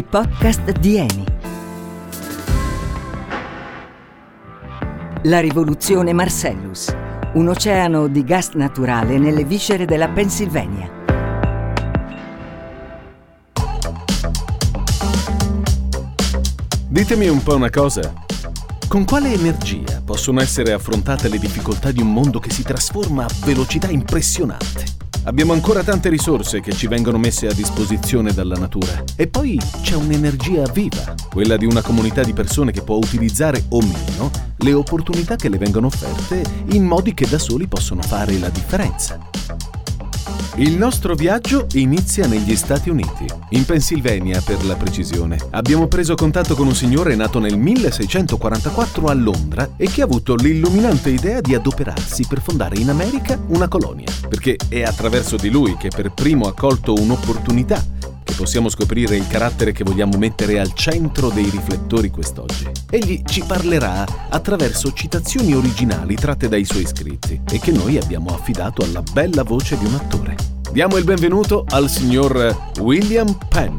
i podcast di Eni. La rivoluzione Marcellus, un oceano di gas naturale nelle viscere della Pennsylvania. Ditemi un po' una cosa. Con quale energia possono essere affrontate le difficoltà di un mondo che si trasforma a velocità impressionante? Abbiamo ancora tante risorse che ci vengono messe a disposizione dalla natura. E poi c'è un'energia viva, quella di una comunità di persone che può utilizzare o meno le opportunità che le vengono offerte in modi che da soli possono fare la differenza. Il nostro viaggio inizia negli Stati Uniti, in Pennsylvania per la precisione. Abbiamo preso contatto con un signore nato nel 1644 a Londra e che ha avuto l'illuminante idea di adoperarsi per fondare in America una colonia, perché è attraverso di lui che per primo ha colto un'opportunità che possiamo scoprire il carattere che vogliamo mettere al centro dei riflettori quest'oggi. Egli ci parlerà attraverso citazioni originali tratte dai suoi scritti e che noi abbiamo affidato alla bella voce di un attore. Diamo il benvenuto al signor William Penn.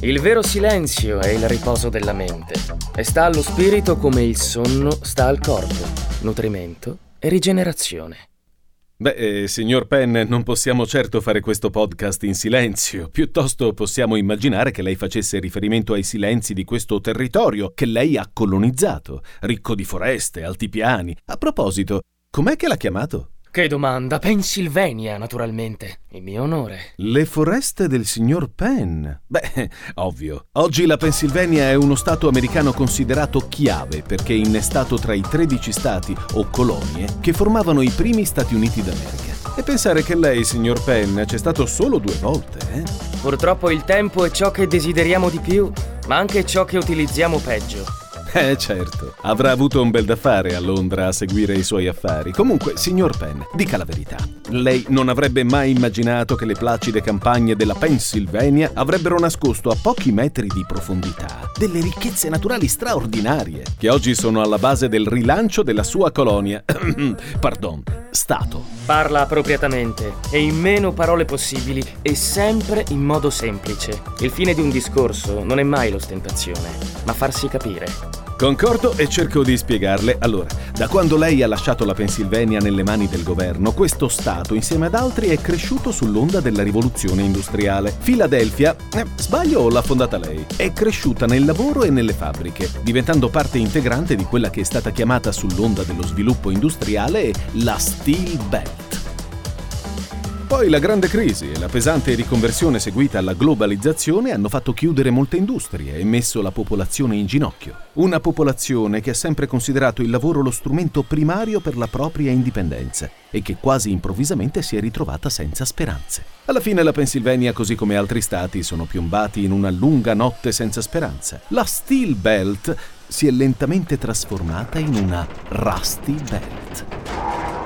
Il vero silenzio è il riposo della mente e sta allo spirito come il sonno sta al corpo, nutrimento e rigenerazione. Beh, eh, signor Penn, non possiamo certo fare questo podcast in silenzio. Piuttosto possiamo immaginare che lei facesse riferimento ai silenzi di questo territorio che lei ha colonizzato, ricco di foreste, altipiani. A proposito, com'è che l'ha chiamato? Che domanda! Pennsylvania, naturalmente. In mio onore. Le foreste del signor Penn. Beh, ovvio. Oggi la Pennsylvania è uno stato americano considerato chiave perché è innestato tra i 13 stati o colonie che formavano i primi Stati Uniti d'America. E pensare che lei, signor Penn, c'è stato solo due volte, eh? Purtroppo il tempo è ciò che desideriamo di più, ma anche ciò che utilizziamo peggio. Eh certo, avrà avuto un bel da fare a Londra a seguire i suoi affari. Comunque, signor Penn, dica la verità. Lei non avrebbe mai immaginato che le placide campagne della Pennsylvania avrebbero nascosto a pochi metri di profondità delle ricchezze naturali straordinarie, che oggi sono alla base del rilancio della sua colonia. Pardon, Stato. Parla appropriatamente e in meno parole possibili e sempre in modo semplice. Il fine di un discorso non è mai l'ostentazione, ma farsi capire. Concordo e cerco di spiegarle. Allora, da quando lei ha lasciato la Pennsylvania nelle mani del governo, questo Stato, insieme ad altri, è cresciuto sull'onda della rivoluzione industriale. Filadelfia, eh, sbaglio o l'ha fondata lei? È cresciuta nel lavoro e nelle fabbriche, diventando parte integrante di quella che è stata chiamata sull'onda dello sviluppo industriale la Steel Belt. Poi la grande crisi e la pesante riconversione seguita alla globalizzazione hanno fatto chiudere molte industrie e messo la popolazione in ginocchio. Una popolazione che ha sempre considerato il lavoro lo strumento primario per la propria indipendenza e che quasi improvvisamente si è ritrovata senza speranze. Alla fine la Pennsylvania, così come altri stati, sono piombati in una lunga notte senza speranza. La Steel Belt si è lentamente trasformata in una Rusty Belt.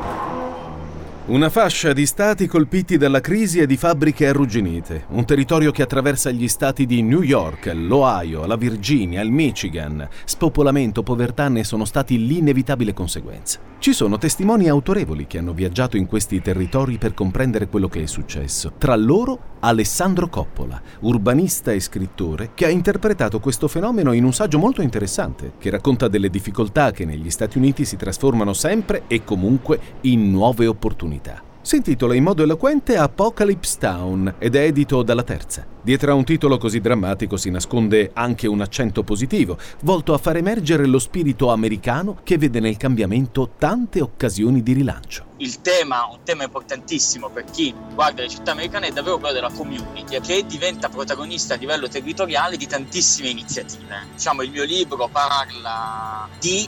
Una fascia di stati colpiti dalla crisi e di fabbriche arrugginite, un territorio che attraversa gli stati di New York, l'Ohio, la Virginia, il Michigan. Spopolamento, povertà ne sono stati l'inevitabile conseguenza. Ci sono testimoni autorevoli che hanno viaggiato in questi territori per comprendere quello che è successo. Tra loro Alessandro Coppola, urbanista e scrittore, che ha interpretato questo fenomeno in un saggio molto interessante, che racconta delle difficoltà che negli Stati Uniti si trasformano sempre e comunque in nuove opportunità. Si intitola in modo eloquente Apocalypse Town ed è edito dalla Terza. Dietro a un titolo così drammatico si nasconde anche un accento positivo, volto a far emergere lo spirito americano che vede nel cambiamento tante occasioni di rilancio. Il tema, un tema importantissimo per chi guarda le città americane, è davvero quello della community, che diventa protagonista a livello territoriale di tantissime iniziative. Diciamo, il mio libro parla di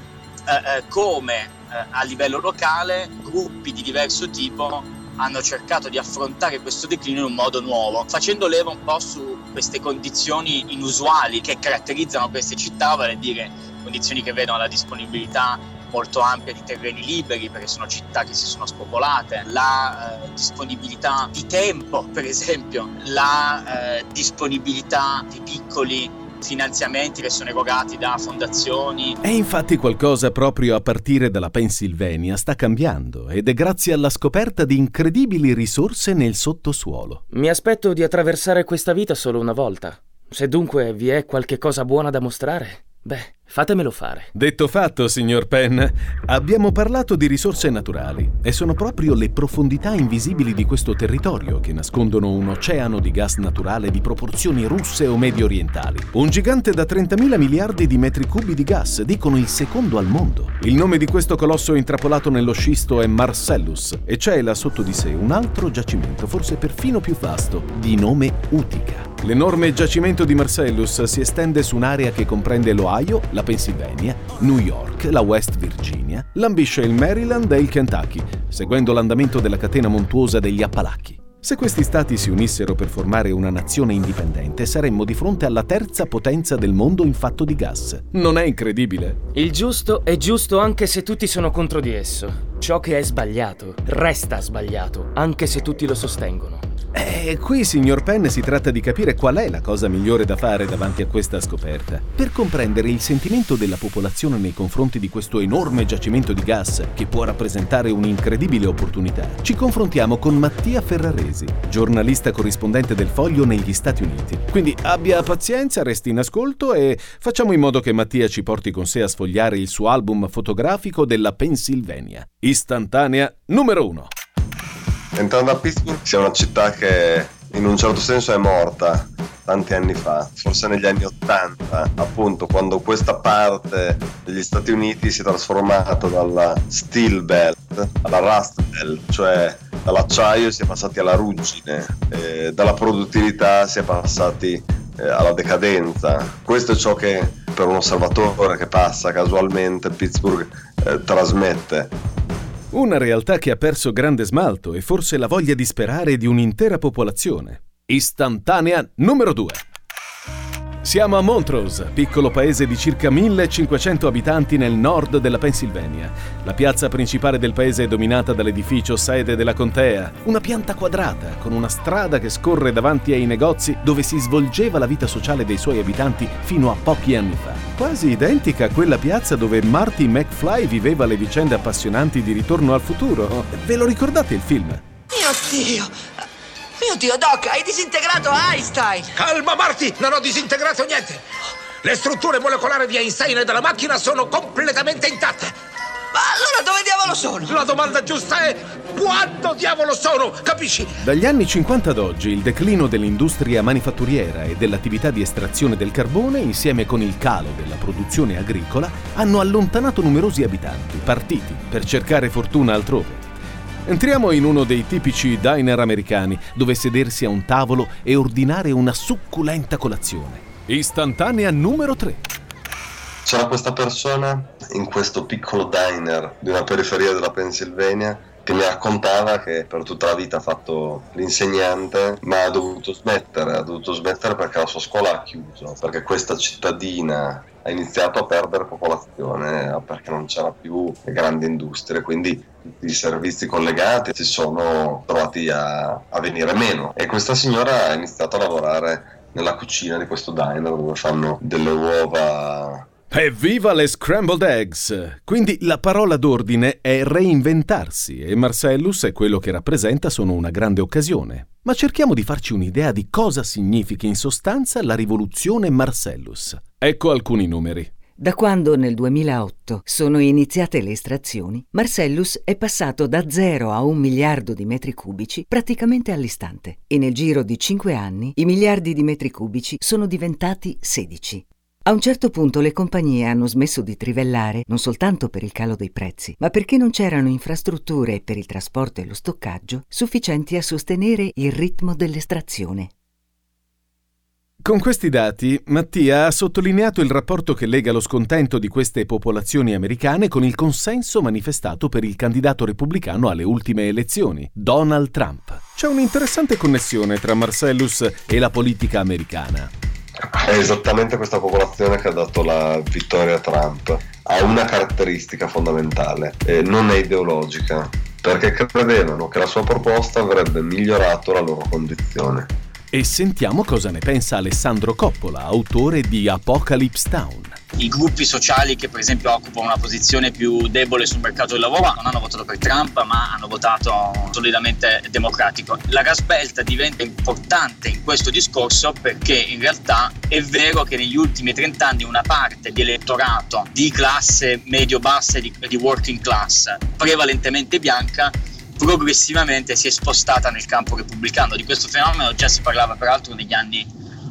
eh, eh come eh, a livello locale gruppi di diverso tipo hanno cercato di affrontare questo declino in un modo nuovo, facendo leva un po' su queste condizioni inusuali che caratterizzano queste città, vale a dire condizioni che vedono la disponibilità molto ampia di terreni liberi perché sono città che si sono spopolate, la eh, disponibilità di tempo per esempio, la eh, disponibilità di piccoli finanziamenti che sono erogati da fondazioni. E infatti qualcosa proprio a partire dalla Pennsylvania sta cambiando ed è grazie alla scoperta di incredibili risorse nel sottosuolo. Mi aspetto di attraversare questa vita solo una volta. Se dunque vi è qualche cosa buona da mostrare, beh, Fatemelo fare. Detto fatto, signor Penn, abbiamo parlato di risorse naturali e sono proprio le profondità invisibili di questo territorio che nascondono un oceano di gas naturale di proporzioni russe o medio orientali. Un gigante da 30.000 miliardi di metri cubi di gas, dicono il secondo al mondo. Il nome di questo colosso intrappolato nello scisto è Marcellus e cela sotto di sé un altro giacimento, forse perfino più vasto, di nome Utica. L'enorme giacimento di Marcellus si estende su un'area che comprende l'Ohio, la Pennsylvania, New York, la West Virginia, lambisce il Maryland e il Kentucky, seguendo l'andamento della catena montuosa degli Appalachi. Se questi stati si unissero per formare una nazione indipendente, saremmo di fronte alla terza potenza del mondo in fatto di gas. Non è incredibile? Il giusto è giusto anche se tutti sono contro di esso. Ciò che è sbagliato resta sbagliato, anche se tutti lo sostengono. E eh, qui, signor Penn, si tratta di capire qual è la cosa migliore da fare davanti a questa scoperta. Per comprendere il sentimento della popolazione nei confronti di questo enorme giacimento di gas, che può rappresentare un'incredibile opportunità, ci confrontiamo con Mattia Ferraresi, giornalista corrispondente del Foglio negli Stati Uniti. Quindi abbia pazienza, resti in ascolto e facciamo in modo che Mattia ci porti con sé a sfogliare il suo album fotografico della Pennsylvania. Istantanea numero 1. Entrando a Pittsburgh, sia una città che in un certo senso è morta tanti anni fa, forse negli anni Ottanta, appunto quando questa parte degli Stati Uniti si è trasformata dalla Steel Belt alla Rust Belt, cioè dall'acciaio si è passati alla ruggine, eh, dalla produttività si è passati eh, alla decadenza. Questo è ciò che per un osservatore che passa casualmente Pittsburgh eh, trasmette. Una realtà che ha perso grande smalto e forse la voglia di sperare di un'intera popolazione. Istantanea numero 2. Siamo a Montrose, piccolo paese di circa 1500 abitanti nel nord della Pennsylvania. La piazza principale del paese è dominata dall'edificio sede della contea, una pianta quadrata con una strada che scorre davanti ai negozi dove si svolgeva la vita sociale dei suoi abitanti fino a pochi anni fa. Quasi identica a quella piazza dove Marty McFly viveva le vicende appassionanti di Ritorno al futuro. Ve lo ricordate il film? Mio Dio! Mio Dio, Doc, hai disintegrato Einstein! Calma, Marty! Non ho disintegrato niente! Le strutture molecolari di Einstein e della macchina sono completamente intatte! Ma allora dove diavolo sono? La domanda giusta è quando diavolo sono, capisci? Dagli anni 50 ad oggi il declino dell'industria manifatturiera e dell'attività di estrazione del carbone, insieme con il calo della produzione agricola, hanno allontanato numerosi abitanti, partiti per cercare fortuna altrove. Entriamo in uno dei tipici diner americani, dove sedersi a un tavolo e ordinare una succulenta colazione. Istantanea numero 3. C'era questa persona in questo piccolo diner di una periferia della Pennsylvania che mi raccontava che per tutta la vita ha fatto l'insegnante, ma ha dovuto smettere, ha dovuto smettere perché la sua scuola ha chiuso, perché questa cittadina ha iniziato a perdere popolazione perché non c'era più le grandi industrie, quindi i servizi collegati si sono trovati a, a venire meno. E questa signora ha iniziato a lavorare nella cucina di questo diner dove fanno delle uova Evviva le scrambled eggs! Quindi la parola d'ordine è reinventarsi e Marcellus e quello che rappresenta sono una grande occasione. Ma cerchiamo di farci un'idea di cosa significa in sostanza la rivoluzione Marcellus. Ecco alcuni numeri. Da quando nel 2008 sono iniziate le estrazioni, Marcellus è passato da 0 a un miliardo di metri cubici praticamente all'istante e nel giro di 5 anni i miliardi di metri cubici sono diventati 16. A un certo punto le compagnie hanno smesso di trivellare non soltanto per il calo dei prezzi, ma perché non c'erano infrastrutture per il trasporto e lo stoccaggio sufficienti a sostenere il ritmo dell'estrazione. Con questi dati, Mattia ha sottolineato il rapporto che lega lo scontento di queste popolazioni americane con il consenso manifestato per il candidato repubblicano alle ultime elezioni, Donald Trump. C'è un'interessante connessione tra Marcellus e la politica americana. È esattamente questa popolazione che ha dato la vittoria a Trump. Ha una caratteristica fondamentale, eh, non è ideologica, perché credevano che la sua proposta avrebbe migliorato la loro condizione. E sentiamo cosa ne pensa Alessandro Coppola, autore di Apocalypse Town. I gruppi sociali che per esempio occupano una posizione più debole sul mercato del lavoro non hanno votato per Trump ma hanno votato solidamente democratico. La gas belt diventa importante in questo discorso perché in realtà è vero che negli ultimi 30 anni una parte di elettorato di classe medio-bassa e di, di working class prevalentemente bianca progressivamente si è spostata nel campo repubblicano. Di questo fenomeno già si parlava peraltro negli anni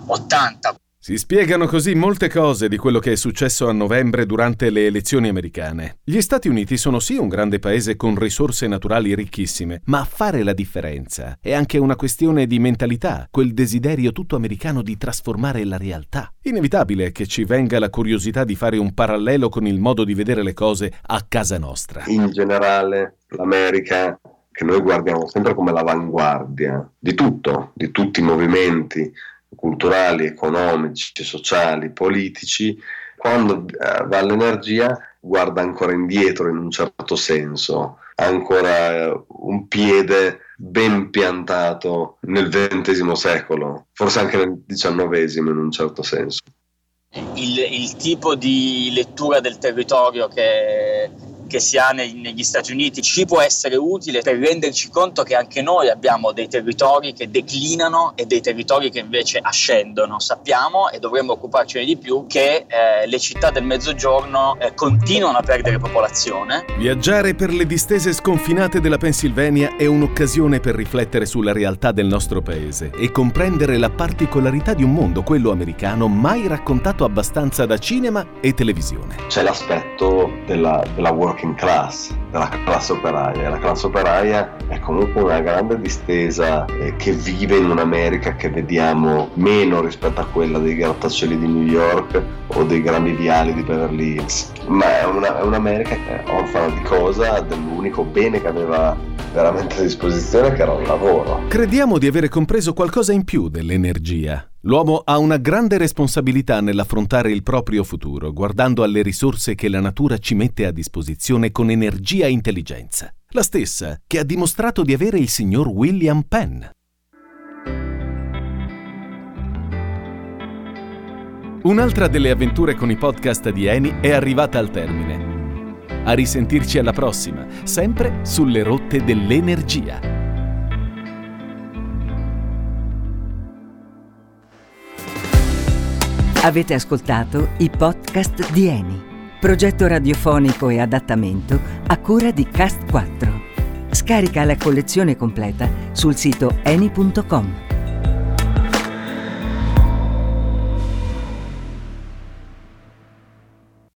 80. Si spiegano così molte cose di quello che è successo a novembre durante le elezioni americane. Gli Stati Uniti sono sì un grande paese con risorse naturali ricchissime, ma a fare la differenza è anche una questione di mentalità, quel desiderio tutto americano di trasformare la realtà. Inevitabile che ci venga la curiosità di fare un parallelo con il modo di vedere le cose a casa nostra. In generale, l'America che noi guardiamo sempre come l'avanguardia di tutto, di tutti i movimenti culturali, economici, sociali, politici, quando eh, va all'energia guarda ancora indietro in un certo senso, ha ancora eh, un piede ben piantato nel XX secolo, forse anche nel XIX in un certo senso. Il, il tipo di lettura del territorio che che si ha nei, negli Stati Uniti ci può essere utile per renderci conto che anche noi abbiamo dei territori che declinano e dei territori che invece ascendono. Sappiamo e dovremmo occuparcene di più che eh, le città del mezzogiorno eh, continuano a perdere popolazione. Viaggiare per le distese sconfinate della Pennsylvania è un'occasione per riflettere sulla realtà del nostro paese e comprendere la particolarità di un mondo, quello americano, mai raccontato abbastanza da cinema e televisione. C'è l'aspetto della, della work working class, della classe operaia. La classe operaia è comunque una grande distesa eh, che vive in un'America che vediamo meno rispetto a quella dei grattacieli di New York o dei grandi viali di Beverly Hills, ma è, una, è un'America orfana di cosa, dell'unico bene che aveva veramente a disposizione che era il lavoro. Crediamo di avere compreso qualcosa in più dell'energia. L'uomo ha una grande responsabilità nell'affrontare il proprio futuro, guardando alle risorse che la natura ci mette a disposizione con energia e intelligenza. La stessa che ha dimostrato di avere il signor William Penn. Un'altra delle avventure con i podcast di Eni è arrivata al termine. A risentirci alla prossima, sempre sulle rotte dell'energia. Avete ascoltato i podcast di Eni, progetto radiofonico e adattamento a cura di Cast 4. Scarica la collezione completa sul sito eni.com.